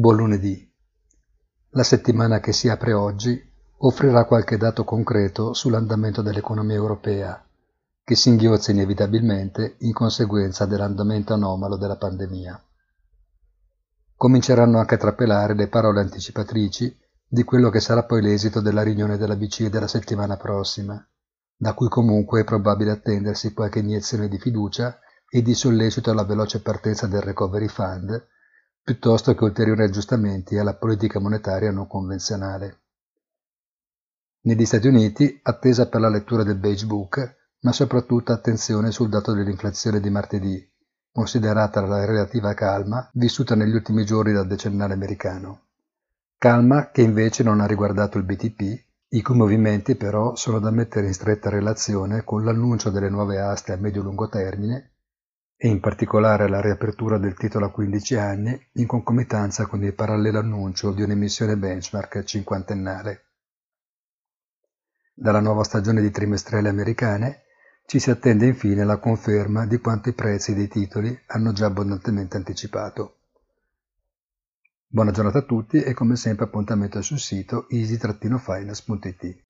Buon lunedì. La settimana che si apre oggi offrirà qualche dato concreto sull'andamento dell'economia europea, che singhiozza inevitabilmente in conseguenza dell'andamento anomalo della pandemia. Cominceranno anche a trapelare le parole anticipatrici di quello che sarà poi l'esito della riunione della BCE della settimana prossima, da cui comunque è probabile attendersi qualche iniezione di fiducia e di sollecito alla veloce partenza del Recovery Fund piuttosto che ulteriori aggiustamenti alla politica monetaria non convenzionale. Negli Stati Uniti, attesa per la lettura del Beige Book, ma soprattutto attenzione sul dato dell'inflazione di martedì, considerata la relativa calma vissuta negli ultimi giorni dal decennale americano. Calma che invece non ha riguardato il BTP, i cui movimenti però sono da mettere in stretta relazione con l'annuncio delle nuove aste a medio-lungo termine e in particolare la riapertura del titolo a 15 anni in concomitanza con il parallelo annuncio di un'emissione benchmark cinquantennale. Dalla nuova stagione di trimestrali americane ci si attende infine la conferma di quanto i prezzi dei titoli hanno già abbondantemente anticipato. Buona giornata a tutti e come sempre appuntamento sul sito easy-finance.it.